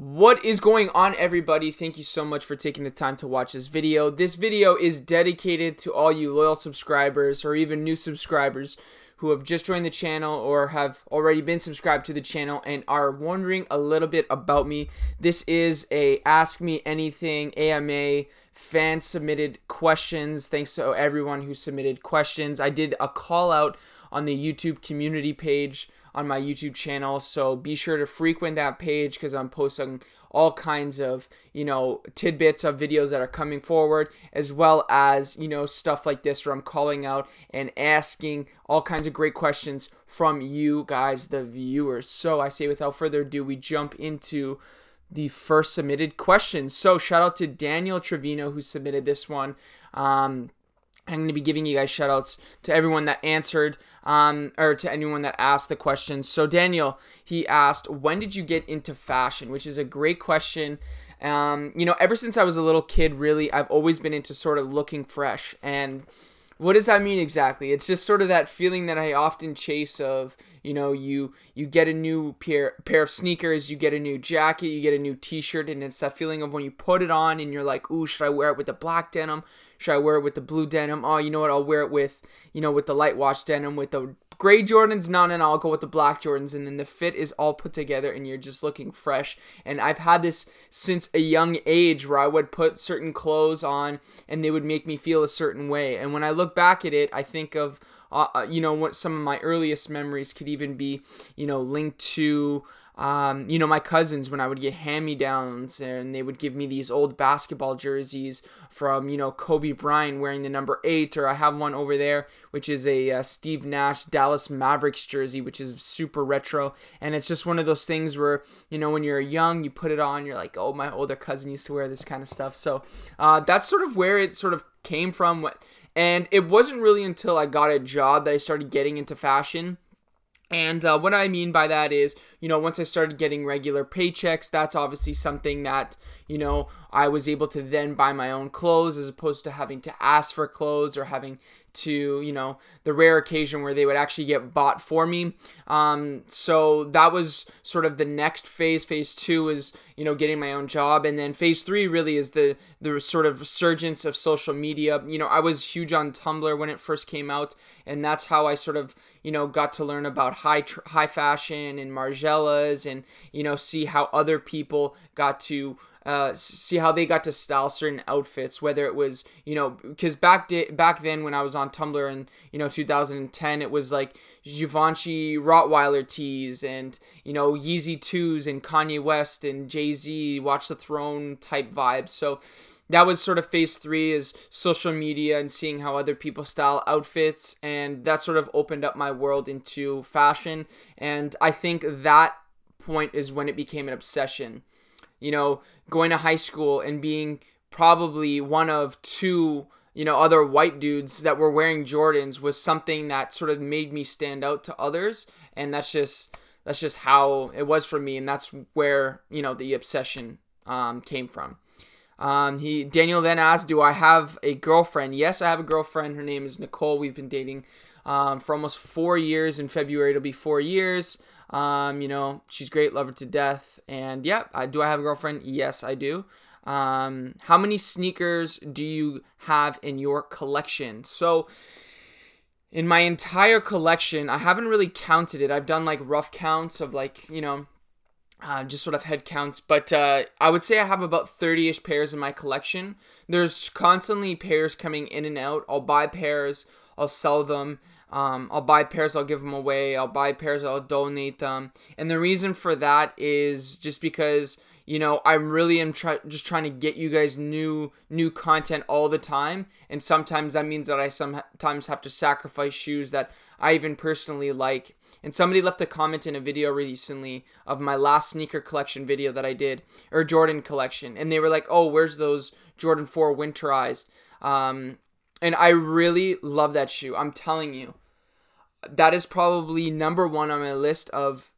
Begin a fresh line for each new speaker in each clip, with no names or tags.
What is going on, everybody? Thank you so much for taking the time to watch this video. This video is dedicated to all you loyal subscribers or even new subscribers who have just joined the channel or have already been subscribed to the channel and are wondering a little bit about me. This is a Ask Me Anything AMA fan submitted questions. Thanks to everyone who submitted questions. I did a call out on the YouTube community page on my YouTube channel. So be sure to frequent that page because I'm posting all kinds of, you know, tidbits of videos that are coming forward, as well as, you know, stuff like this where I'm calling out and asking all kinds of great questions from you guys, the viewers. So I say without further ado, we jump into the first submitted question. So shout out to Daniel Trevino who submitted this one. Um, I'm going to be giving you guys shout outs to everyone that answered um, or to anyone that asked the question. So, Daniel, he asked, When did you get into fashion? Which is a great question. Um, you know, ever since I was a little kid, really, I've always been into sort of looking fresh. And what does that mean exactly? It's just sort of that feeling that I often chase of, you know, you you get a new pair pair of sneakers, you get a new jacket, you get a new t-shirt and it's that feeling of when you put it on and you're like, "Ooh, should I wear it with the black denim? Should I wear it with the blue denim? Oh, you know what? I'll wear it with, you know, with the light wash denim, with the gray Jordans. No, no, no. I'll go with the black Jordans. And then the fit is all put together and you're just looking fresh. And I've had this since a young age where I would put certain clothes on and they would make me feel a certain way. And when I look back at it, I think of, uh, uh you know, what some of my earliest memories could even be, you know, linked to um, you know, my cousins, when I would get hand me downs and they would give me these old basketball jerseys from, you know, Kobe Bryant wearing the number eight, or I have one over there, which is a uh, Steve Nash Dallas Mavericks jersey, which is super retro. And it's just one of those things where, you know, when you're young, you put it on, you're like, oh, my older cousin used to wear this kind of stuff. So uh, that's sort of where it sort of came from. And it wasn't really until I got a job that I started getting into fashion and uh, what I mean by that is, you know, once I started getting regular paychecks, that's obviously something that, you know, I was able to then buy my own clothes as opposed to having to ask for clothes or having to, you know, the rare occasion where they would actually get bought for me. Um, so that was sort of the next phase. Phase two is, you know, getting my own job. And then phase three really is the, the sort of resurgence of social media. You know, I was huge on Tumblr when it first came out. And that's how I sort of, you know, got to learn about high, tr- high fashion and Margielas and, you know, see how other people got to uh, see how they got to style certain outfits, whether it was you know because back di- back then when I was on Tumblr in you know 2010, it was like Givenchy Rottweiler tees and you know Yeezy twos and Kanye West and Jay Z Watch the Throne type vibes. So that was sort of phase three is social media and seeing how other people style outfits and that sort of opened up my world into fashion and i think that point is when it became an obsession you know, going to high school and being probably one of two, you know, other white dudes that were wearing Jordans was something that sort of made me stand out to others. And that's just that's just how it was for me, and that's where you know the obsession um, came from. Um, he Daniel then asked, "Do I have a girlfriend?" Yes, I have a girlfriend. Her name is Nicole. We've been dating um, for almost four years. In February, it'll be four years. Um, you know, she's great, love her to death. And yeah, I, do I have a girlfriend? Yes, I do. Um, how many sneakers do you have in your collection? So, in my entire collection, I haven't really counted it. I've done like rough counts of like, you know, uh, just sort of head counts, but uh, I would say I have about 30 ish pairs in my collection. There's constantly pairs coming in and out. I'll buy pairs, I'll sell them. Um, I'll buy pairs, I'll give them away. I'll buy pairs, I'll donate them. And the reason for that is just because you know i'm really am try- just trying to get you guys new new content all the time and sometimes that means that i sometimes have to sacrifice shoes that i even personally like and somebody left a comment in a video recently of my last sneaker collection video that i did or jordan collection and they were like oh where's those jordan 4 winterized um, and i really love that shoe i'm telling you that is probably number one on my list of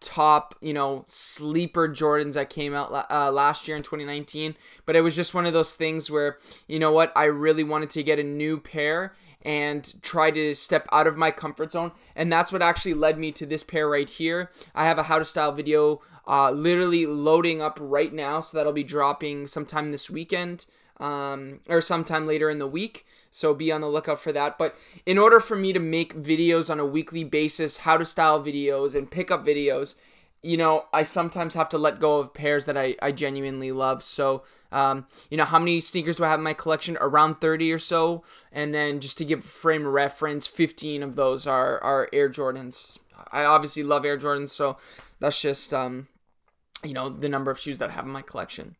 top, you know, sleeper Jordans that came out uh, last year in 2019. But it was just one of those things where, you know what, I really wanted to get a new pair and try to step out of my comfort zone. And that's what actually led me to this pair right here. I have a how to style video uh, literally loading up right now. So that'll be dropping sometime this weekend um, or sometime later in the week. So be on the lookout for that. But in order for me to make videos on a weekly basis, how to style videos and pick up videos, you know, I sometimes have to let go of pairs that I, I genuinely love. So, um, you know, how many sneakers do I have in my collection? Around 30 or so. And then just to give frame reference, 15 of those are, are Air Jordans. I obviously love Air Jordans, so that's just, um, you know, the number of shoes that I have in my collection.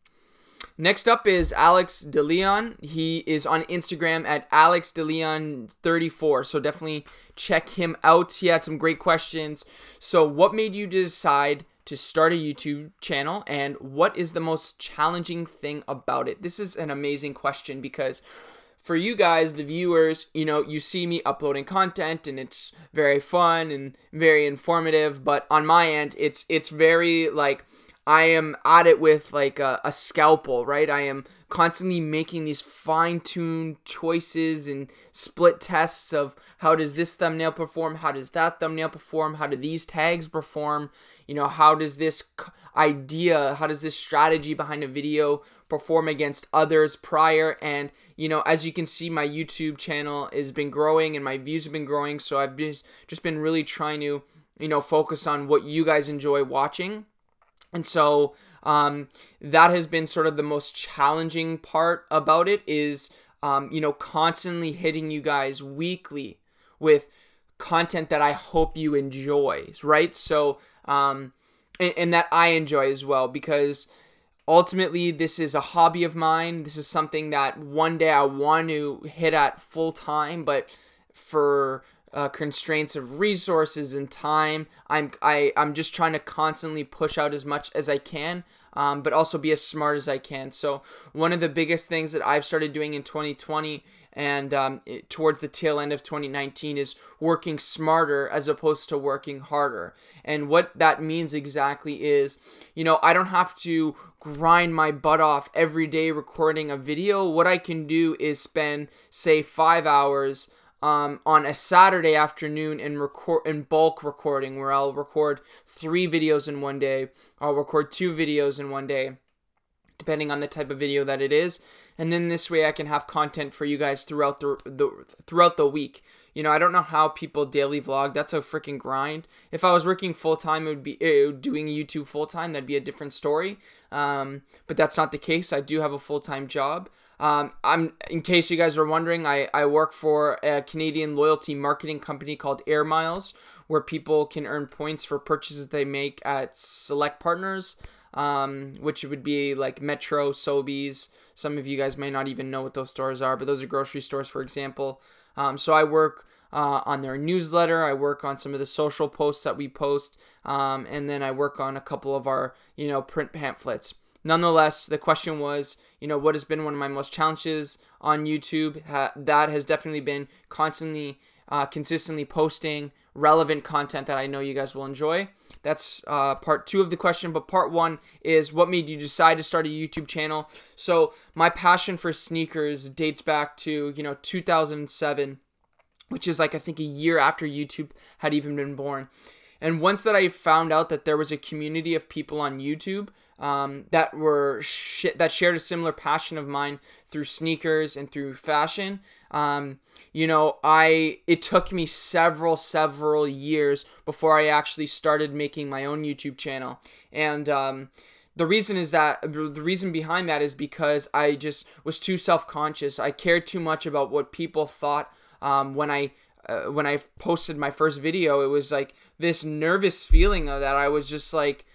Next up is Alex DeLeon. He is on Instagram at Alex DeLeon34. So definitely check him out. He had some great questions. So, what made you decide to start a YouTube channel and what is the most challenging thing about it? This is an amazing question because for you guys, the viewers, you know, you see me uploading content and it's very fun and very informative, but on my end, it's it's very like I am at it with like a, a scalpel, right? I am constantly making these fine-tuned choices and split tests of how does this thumbnail perform how does that thumbnail perform how do these tags perform you know how does this idea how does this strategy behind a video perform against others prior and you know as you can see my youtube channel has been growing and my views have been growing so i've just just been really trying to you know focus on what you guys enjoy watching and so um, that has been sort of the most challenging part about it is, um, you know, constantly hitting you guys weekly with content that I hope you enjoy, right? So, um, and, and that I enjoy as well because ultimately this is a hobby of mine. This is something that one day I want to hit at full time, but for uh, constraints of resources and time. I'm I I'm just trying to constantly push out as much as I can. Um, but also be as smart as I can. So one of the biggest things that I've started doing in 2020 and um, it, towards the tail end of 2019 is working smarter as opposed to working harder. And what that means exactly is, you know, I don't have to grind my butt off every day recording a video. What I can do is spend, say, five hours um, on a Saturday afternoon and record in bulk recording where I'll record three videos in one day. I'll record two videos in one day, depending on the type of video that it is. And then this way I can have content for you guys throughout the, the throughout the week. You know, I don't know how people daily vlog. That's a freaking grind. If I was working full time, it would be it doing YouTube full time. That'd be a different story. Um, but that's not the case. I do have a full time job. Um, I'm in case you guys are wondering, I, I work for a Canadian loyalty marketing company called Air Miles, where people can earn points for purchases they make at select partners, um, which would be like Metro, Sobeys. Some of you guys may not even know what those stores are, but those are grocery stores, for example. Um, so I work uh, on their newsletter. I work on some of the social posts that we post, um, and then I work on a couple of our you know print pamphlets nonetheless, the question was, you know, what has been one of my most challenges on YouTube? Ha- that has definitely been constantly, uh, consistently posting relevant content that I know you guys will enjoy. That's uh, part two of the question. But part one is what made you decide to start a YouTube channel? So my passion for sneakers dates back to you know 2007, which is like I think a year after YouTube had even been born. And once that I found out that there was a community of people on YouTube um, that were sh- that shared a similar passion of mine through sneakers and through fashion. Um, you know, I it took me several several years before I actually started making my own YouTube channel, and um, the reason is that the reason behind that is because I just was too self conscious. I cared too much about what people thought um, when I uh, when I posted my first video. It was like this nervous feeling of that I was just like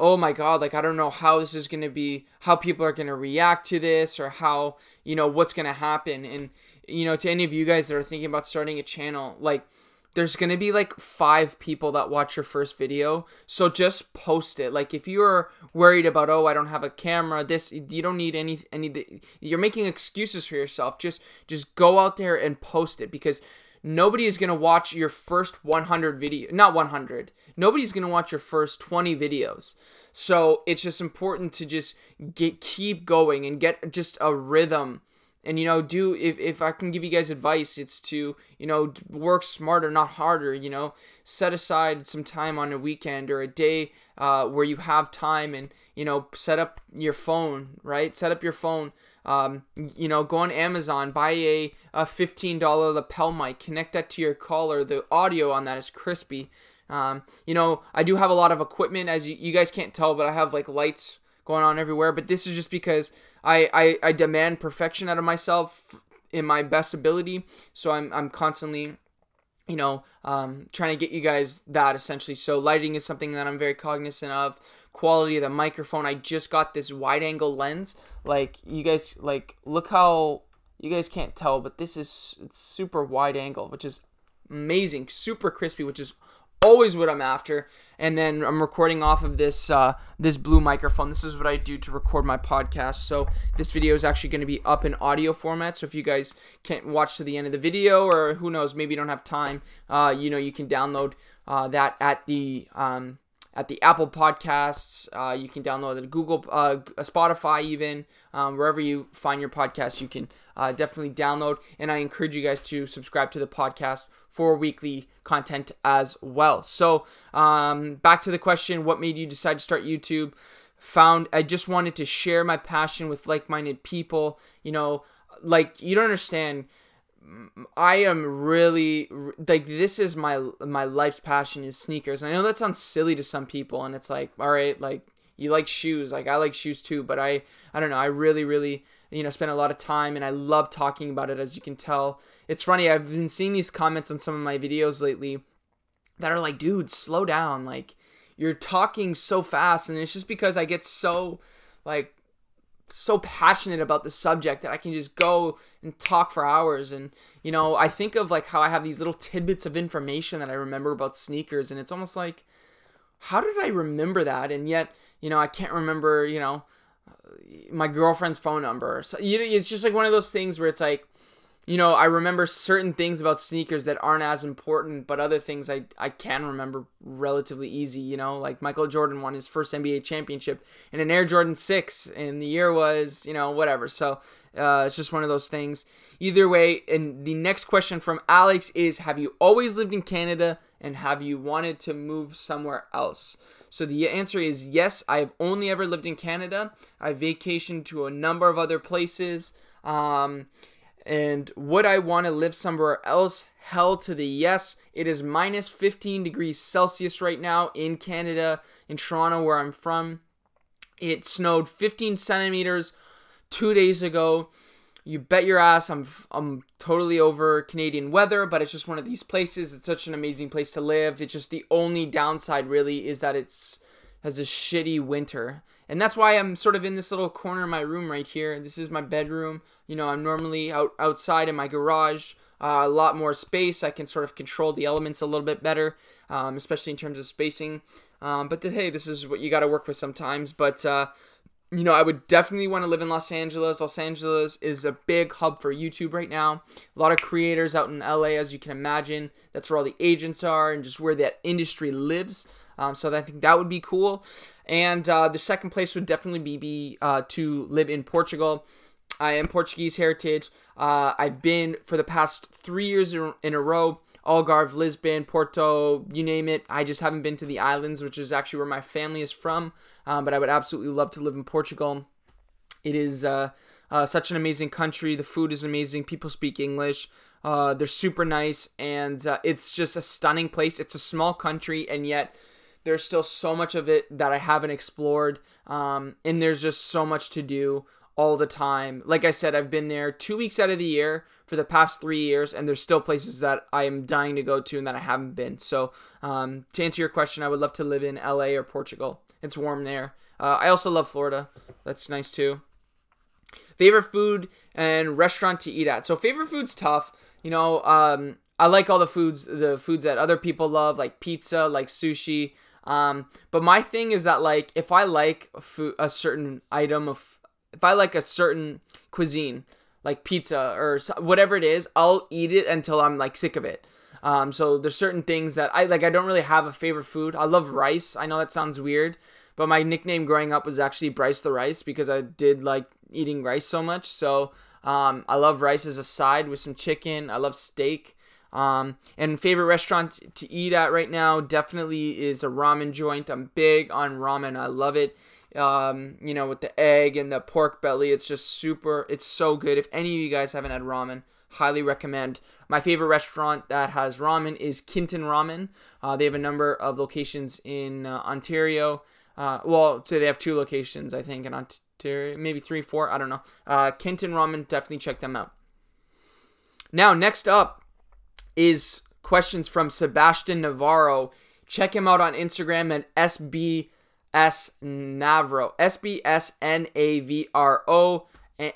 oh my god like i don't know how this is to be how people are to react to this or how you know what's to happen and you know to any of you guys that are thinking about starting a channel like there's going to be like five people that watch your first video so just post it. Like if you're worried about oh i don't have a camera this you don't need any any you're making excuses for yourself. Just just go out there and post it because nobody is going to watch your first 100 video not 100 nobody's going to watch your first 20 videos. So it's just important to just get keep going and get just a rhythm and you know do if, if i can give you guys advice it's to you know work smarter not harder you know. Set aside some time on a weekend or a day uh, where you have time and you know set up your phone right? Set up your phone. Um, you know go on amazon buy a, a $15 lapel mic. Connect that to your collar the audio on that is crispy. Um, you know i do have a lot of equipment as you, you guys can't tell but i have like lights going on everywhere but this is just because I, I, I demand perfection out of myself in my best ability. So I'm, I'm constantly, you know, um, trying to get you guys that essentially. So lighting is something that I'm very cognizant of. Quality of the microphone. I just got this wide angle lens. Like you guys, like look how you guys can't tell, but this is super wide angle, which is amazing, super crispy, which is always what I'm after. And then I'm recording off of this uh, this blue microphone. This is what I do to record my podcast. So this video is actually going to be up in audio format. So if you guys can't watch to the end of the video, or who knows, maybe you don't have time, uh, you know, you can download uh, that at the um, at the Apple Podcasts. Uh, you can download it Google, uh, Spotify, even um, wherever you find your podcast. You can uh, definitely download, and I encourage you guys to subscribe to the podcast for weekly content as well. So, um, back to the question: What made you decide to start YouTube? Found I just wanted to share my passion with like-minded people. You know, like you don't understand I am really like this is my my life's passion is sneakers. And I know that sounds silly to some people and it's like all right, like you like shoes, like I like shoes too, but I I don't know, I really really you know spend a lot of time and I love talking about it as you can tell. It's funny, I've been seeing these comments on some of my videos lately that are like, "Dude, slow down." Like you're talking so fast and it's just because I get so like so passionate about the subject that I can just go and talk for hours. And, you know, I think of like how I have these little tidbits of information that I remember about sneakers. And it's almost like, how did I remember that? And yet, you know, I can't remember, you know, uh, my girlfriend's phone number. So it's just like one of those things where it's like, you know, I remember certain things about sneakers that aren't as important, but other things I, I can remember relatively easy, you know, like Michael Jordan won his first NBA championship in an Air Jordan 6, and the year was, you know, whatever. So uh, it's just one of those things. Either way, and the next question from Alex is Have you always lived in Canada and have you wanted to move somewhere else? So the answer is yes, I've only ever lived in Canada. I've vacationed to a number of other places. Um, and would I want to live somewhere else? Hell to the yes. It is minus 15 degrees Celsius right now in Canada, in Toronto, where I'm from. It snowed 15 centimeters two days ago. You bet your ass I'm, I'm totally over Canadian weather, but it's just one of these places. It's such an amazing place to live. It's just the only downside, really, is that it's has a shitty winter. And that's why I'm sort of in this little corner of my room right here. This is my bedroom. You know, I'm normally out outside in my garage. Uh, a lot more space. I can sort of control the elements a little bit better, um, especially in terms of spacing. Um, but the, hey, this is what you got to work with sometimes. But uh, you know, I would definitely want to live in Los Angeles. Los Angeles is a big hub for YouTube right now. A lot of creators out in LA, as you can imagine. That's where all the agents are and just where that industry lives. Um, so I think that would be cool. And uh, the second place would definitely be, be uh, to live in Portugal. I am Portuguese heritage. Uh, I've been for the past three years in a row. Algarve, Lisbon, Porto, you name it. I just haven't been to the islands, which is actually where my family is from. Um, but I would absolutely love to live in Portugal. It is uh, uh, such an amazing country. The food is amazing. People speak English. Uh, they're super nice, and uh, it's just a stunning place. It's a small country, and yet there's still so much of it that I haven't explored. Um, and there's just so much to do all the time. Like I said, I've been there two weeks out of the year for the past three years, and there's still places that I am dying to go to and that I haven't been. So, um, to answer your question, I would love to live in LA or Portugal. It's warm there. Uh, I also love Florida. That's nice too. Favorite food and restaurant to eat at. So, favorite food's tough. You know, um, I like all the foods, the foods that other people love, like pizza, like sushi. Um, but my thing is that like if I like a, food, a certain item of, if I like a certain cuisine, like pizza or whatever it is, I'll eat it until I'm like sick of it. Um, so there's certain things that I like. I don't really have a favorite food. I love rice. I know that sounds weird, but my nickname growing up was actually Bryce the Rice because I did like eating rice so much. So Um, I love rice as a side with some chicken. I love steak. Um, and favorite restaurant to eat at right now definitely is a ramen joint. I'm big on ramen. I love it. Um, you know, with the egg and the pork belly, it's just super. It's so good. If any of you guys haven't had ramen, highly recommend. My favorite restaurant that has ramen is Kinton Ramen. Uh, they have a number of locations in uh, Ontario. Uh, well, so they have two locations, I think, in Ontario, maybe three, four. I don't know. Uh, Kinton Ramen, definitely check them out. Now, next up is questions from Sebastian Navarro. Check him out on Instagram at SB S Navro, S B S N A V R O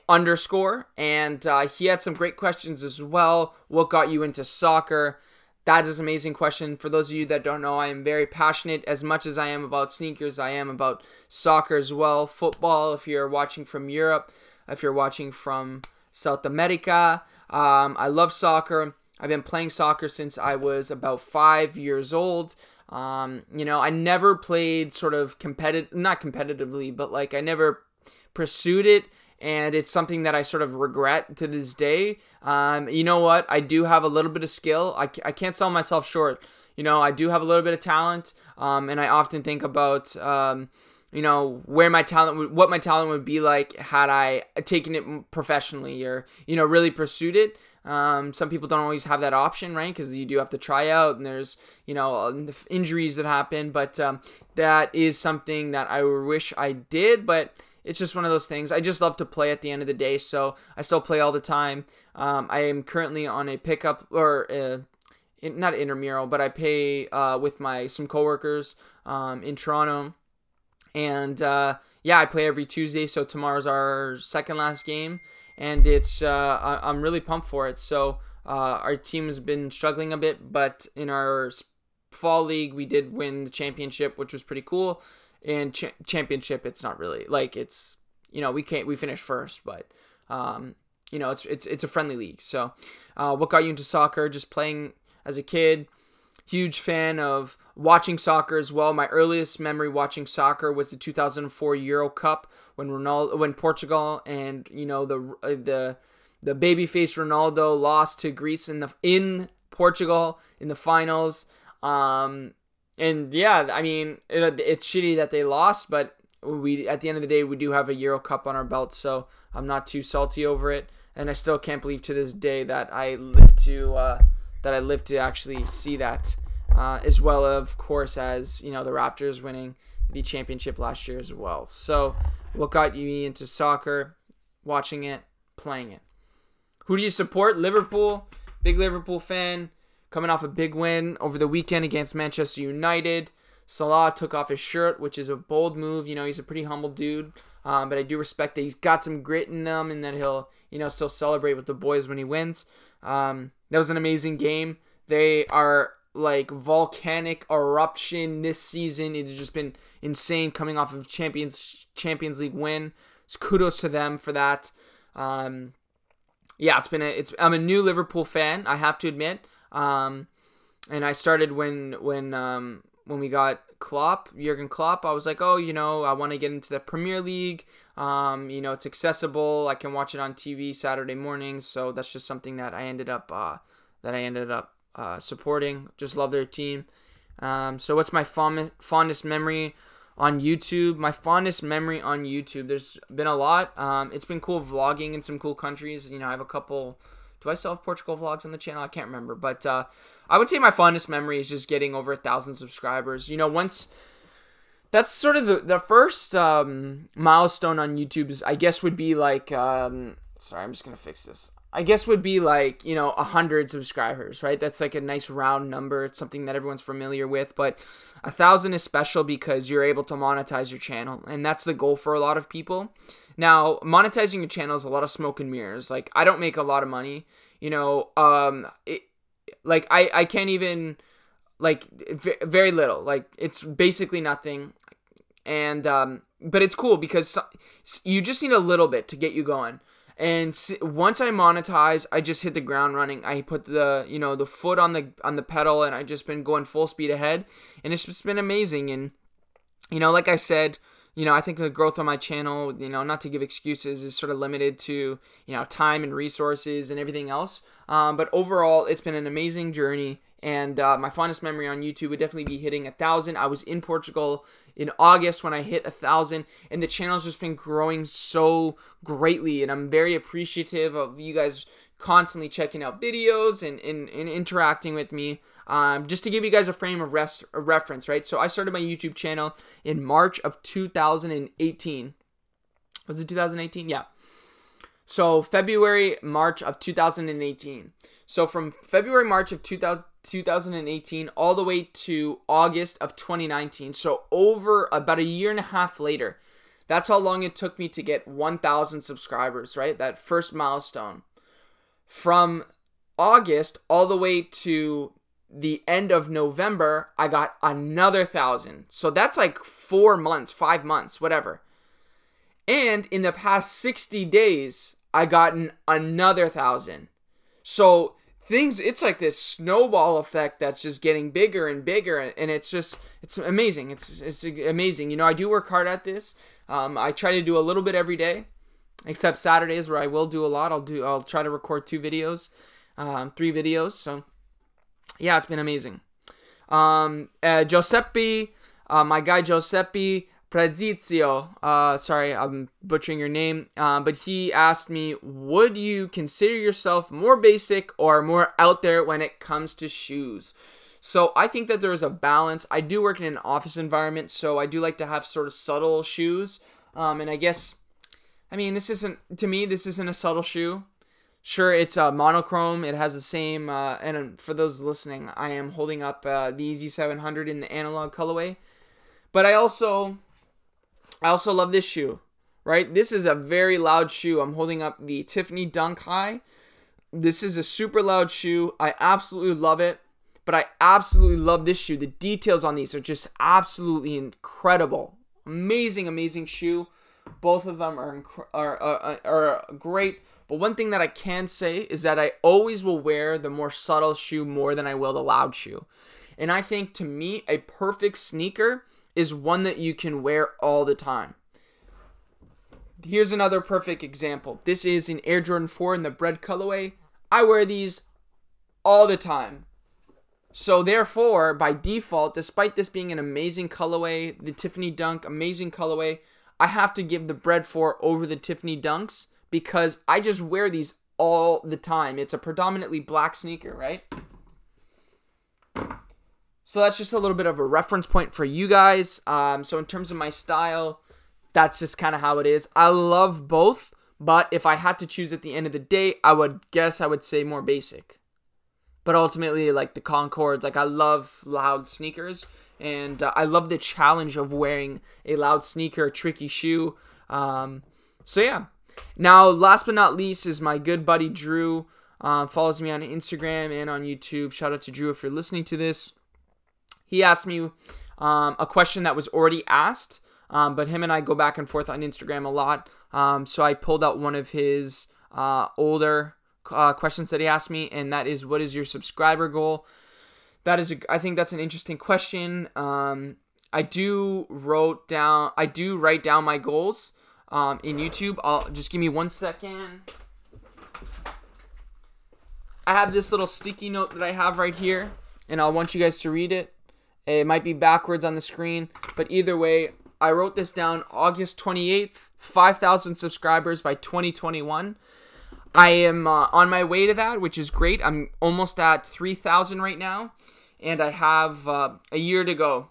underscore. And uh, he had some great questions as well. What got you into soccer? That is an amazing question. For those of you that don't know, I am very passionate. As much as I am about sneakers, I am about soccer as well. Football, if you're watching from Europe, if you're watching from South America, um, I love soccer. I've been playing soccer since I was about five years old. Um, you know, I never played sort of competitive, not competitively, but like I never pursued it. And it's something that I sort of regret to this day. Um, you know what? I do have a little bit of skill. I, I can't sell myself short. You know, I do have a little bit of talent. Um, and I often think about, um, you know where my talent what my talent would be like had i taken it professionally or you know really pursued it um, some people don't always have that option, right? Because you do have to try out, and there's you know uh, injuries that happen. But um, that is something that I wish I did, but it's just one of those things. I just love to play at the end of the day, so I still play all the time. Um, I am currently on a pickup or uh, in, not intramural, but I pay uh, with my some coworkers um, in Toronto, and uh, yeah, I play every Tuesday. So tomorrow's our second last game and it's uh, I'm really pumped for it. So uh, our team has been struggling a bit, but in our fall league we did win the championship, which was pretty cool. And ch- championship, it's not really like it's you know we can't we finished first, but um, you know it's it's it's a friendly league. So uh, what got you into soccer? Just playing as a kid huge fan of watching soccer as well. My earliest memory watching soccer was the 2004 Euro Cup when Ronaldo, when Portugal and you know the uh, the the babyface Ronaldo lost to Greece in the in Portugal in the finals. Um, and yeah, I mean it, it's shitty that they lost, but we at the end of the day we do have a Euro Cup on our belt, so I'm not too salty over it. And I still can't believe to this day that I lived to. Uh, that I lived to actually see that, uh, as well of course as you know the Raptors winning the championship last year as well. So, what got you into soccer? Watching it, playing it. Who do you support? Liverpool. Big Liverpool fan. Coming off a big win over the weekend against Manchester United. Salah took off his shirt, which is a bold move. You know, he's a pretty humble dude. Um, but I do respect that he's got some grit in him and that he'll, you know, still celebrate with the boys when he wins. Um, that was an amazing game. They are like volcanic eruption this season. It has just been insane coming off of Champions Champions League win. So kudos to them for that. Um, yeah, it's been a it's I'm a new Liverpool fan. I have to admit. Um, and I started when when um, when we got Klopp, Jurgen Klopp, I was like, oh, you know, I want to get into the Premier League. Um, you know, it's accessible. I can watch it on TV Saturday mornings. So that's just something that I ended up uh, that I ended up uh, supporting. Just love their team. Um, so what's my fond- fondest memory on YouTube? My fondest memory on YouTube. There's been a lot. Um, it's been cool vlogging in some cool countries. You know, I have a couple. Do I still have Portugal vlogs on the channel? I can't remember, but uh, I would say my fondest memory is just getting over a thousand subscribers. You know, once that's sort of the, the first um, milestone on YouTube is I guess would be like um, sorry I'm just gonna fix this. I guess would be like you know a hundred subscribers right? That's like a nice round number. It's something that everyone's familiar with but a thousand is special because you're able to monetize your channel and that's the goal for a lot of people. Now monetizing your channel is a lot of smoke and mirrors. Like I don't make a lot of money you know um it, like I I can't even like very little. Like it's basically nothing and um, but it's cool because you just need a little bit to get you going. And once I monetize, I just hit the ground running. I put the you know the foot on the on the pedal, and I just been going full speed ahead, and it's just been amazing. And you know, like I said, you know, I think the growth on my channel, you know, not to give excuses, is sort of limited to, you know, time and resources and everything else. Um, but overall, it's been an amazing journey. And uh, my fondest memory on YouTube would definitely be hitting a thousand. I was in Portugal in August when I hit a thousand, and the channel's just been growing so greatly. And I'm very appreciative of you guys constantly checking out videos and, and, and interacting with me. Um, just to give you guys a frame of rest, a reference, right? So I started my YouTube channel in March of 2018. Was it 2018? Yeah. So February, March of 2018. So from February, March of 2000, 2018 all the way to August of 2019. So over about a year and a half later. That's how long it took me to get 1,000 subscribers, right? That first milestone. From August all the way to the end of November, I got another thousand. So that's like four months, five months, whatever. And in the past 60 days, I gotten another thousand. So things, it's like this snowball effect that's just getting bigger and bigger, and it's just, it's amazing. It's it's amazing. You know, I do work hard at this. Um, I try to do a little bit every day, except Saturdays where I will do a lot. I'll do, I'll try to record two videos, um, three videos. So yeah, it's been amazing. Um, uh, Giuseppe, uh, my guy Giuseppe Prezizio, uh, sorry, I'm butchering your name, uh, but he asked me, would you consider yourself more basic or more out there when it comes to shoes? So I think that there is a balance. I do work in an office environment, so I do like to have sort of subtle shoes. Um, and I guess, I mean, this isn't, to me, this isn't a subtle shoe. Sure, it's a uh, monochrome. It has the same. Uh, and for those listening, I am holding up uh, the Yeezy 700 in the analog colorway. But I also, I also love this shoe. Right, this is a very loud shoe. I'm holding up the Tiffany Dunk High. This is a super loud shoe. I absolutely love it. But I absolutely love this shoe. The details on these are just absolutely incredible. Amazing, amazing shoe. Both of them are are, are, are great but one thing that I can say is that I always will wear the more subtle shoe more than I will the loud shoe. And I think to me, a perfect sneaker is one that you can wear all the time. Here's another perfect example. This is an Air Jordan 4 in the bread colorway. I wear these all the time. So therefore, by default, despite this being an amazing colorway, the Tiffany Dunk, amazing colorway, I have to give the bread 4 over the Tiffany Dunks because I just wear these all the time. It's a predominantly black sneaker, right? So that's just a little bit of a reference point for you guys. Um, so in terms of my style, that's just kind of how it is. I love both, but if I had to choose at the end of the day, I would guess I would say more basic. But ultimately, like the Concords, like I love loud sneakers, and uh, I love the challenge of wearing a loud sneaker, a tricky shoe. Um, so yeah, now, last but not least, is my good buddy Drew. Uh, follows me on Instagram and on YouTube. Shout out to Drew if you're listening to this. He asked me um, a question that was already asked, um, but him and I go back and forth on Instagram a lot. Um, so I pulled out one of his uh, older uh, questions that he asked me, and that is, "What is your subscriber goal?" That is, a, I think that's an interesting question. Um, I do wrote down, I do write down my goals um, in YouTube. I'll just give me one second. I have this little sticky note that I have right here, and I want you guys to read it. It might be backwards on the screen, but either way, I wrote this down August 28th, 5,000 subscribers by 2021. I am uh, on my way to that, which is great. I'm almost at 3,000 right now, and I have uh, a year to go.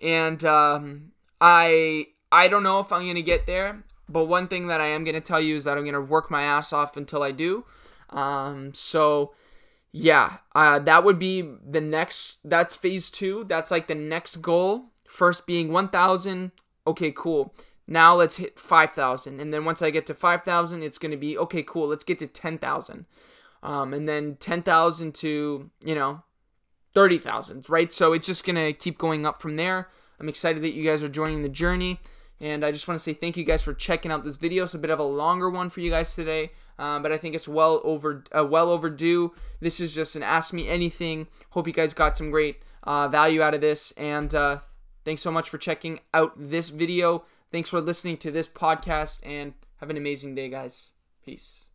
And um, I I don't know if I'm gonna get there. But one thing that I am to tell you is that I'm to work my ass off until I do. Um, so, yeah, uh, that would be the next. That's phase two. That's like the next goal. First being 1,000. Okay, cool. Now let's hit 5,000. And then once I get to 5,000, it's going to be okay, cool. Let's get to 10,000. Um, and then 10,000 to, you know, 30,000, right? So it's just going to keep going up from there. I'm excited that you guys are joining the journey. And I just want to say thank you guys for checking out this video. It's a bit of a longer one for you guys today, um, but I think it's well over uh, well overdue. This is just an Ask Me Anything. Hope you guys got some great uh, value out of this, and uh, thanks so much for checking out this video. Thanks for listening to this podcast and have an amazing day, guys. Peace.